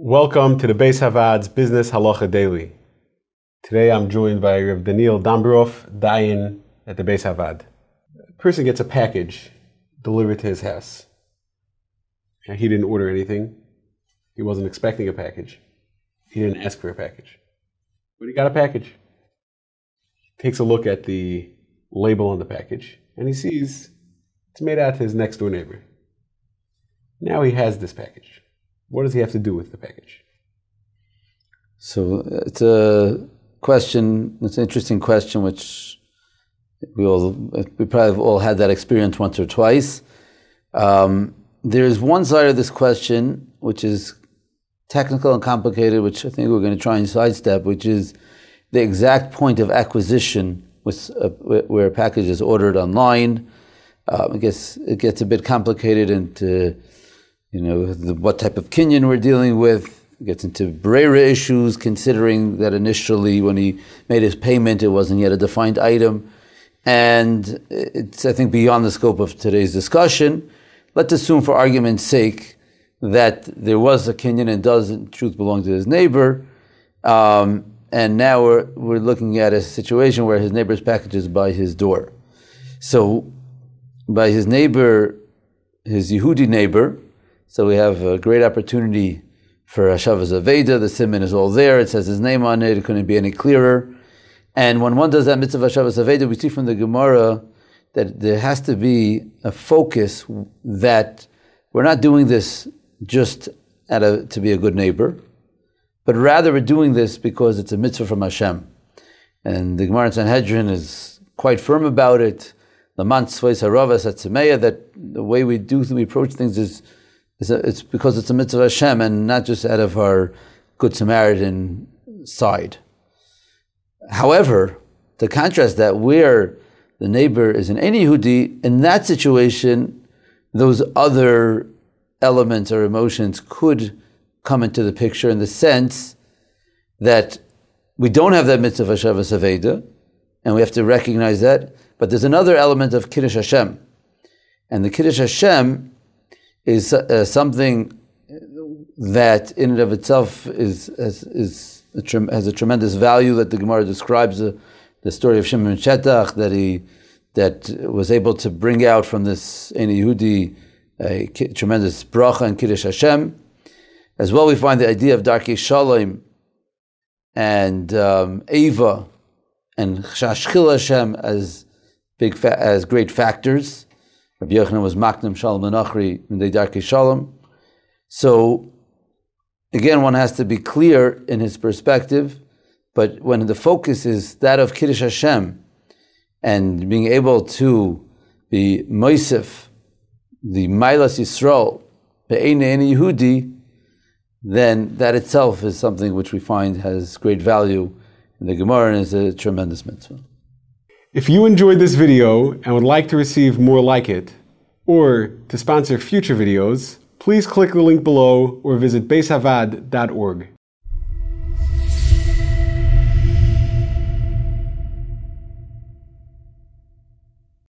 Welcome to the Beis Havad's Business Halacha Daily. Today I'm joined by Rav Daniel Dambrov, Dayan at the Beis Havad. A person gets a package delivered to his house. Now, he didn't order anything. He wasn't expecting a package. He didn't ask for a package. But he got a package. Takes a look at the label on the package and he sees it's made out to his next door neighbor. Now he has this package. What does he have to do with the package? So it's a question. It's an interesting question, which we all we probably have all had that experience once or twice. Um, there is one side of this question which is technical and complicated, which I think we're going to try and sidestep, which is the exact point of acquisition with, uh, where a package is ordered online. Um, I guess it gets a bit complicated into you know, the, what type of kinyan we're dealing with. Gets into Brera issues, considering that initially when he made his payment, it wasn't yet a defined item. And it's, I think, beyond the scope of today's discussion. Let's assume, for argument's sake, that there was a kinyan and does in truth belong to his neighbor. Um, and now we're, we're looking at a situation where his neighbor's package is by his door. So, by his neighbor, his Yehudi neighbor, so we have a great opportunity for Hashavas Aveda. The simon is all there. It says his name on it. It couldn't be any clearer. And when one does that mitzvah Hashavas Aveda, we see from the Gemara that there has to be a focus that we're not doing this just a, to be a good neighbor, but rather we're doing this because it's a mitzvah from Hashem. And the Gemara in Sanhedrin is quite firm about it. The that the way we do we approach things is it's, a, it's because it's a mitzvah Hashem and not just out of our Good Samaritan side. However, to contrast that, where the neighbor is an any Yehudi, in that situation, those other elements or emotions could come into the picture in the sense that we don't have that mitzvah Hashavas Aveda, and we have to recognize that. But there's another element of Kiddush Hashem. And the Kiddush Hashem is uh, something that in and of itself is, is, is a has a tremendous value that the Gemara describes uh, the story of Shimon Shetach that he that was able to bring out from this Ein Yehudi a tremendous bracha and Kiddush Hashem. As well, we find the idea of Darkei Shalom and um, Ava and Shashchil Hashem as big fa- as great factors. Rabbi Yochanan was Maknim Shalom Menachri Darkei Shalom. So again, one has to be clear in his perspective, but when the focus is that of Kiddush Hashem and being able to be Moisef, the Mailas Yisrael, Be'ene Yehudi, then that itself is something which we find has great value in the Gemara and is a tremendous mitzvah. If you enjoyed this video and would like to receive more like it, or to sponsor future videos, please click the link below or visit baishavaad.org.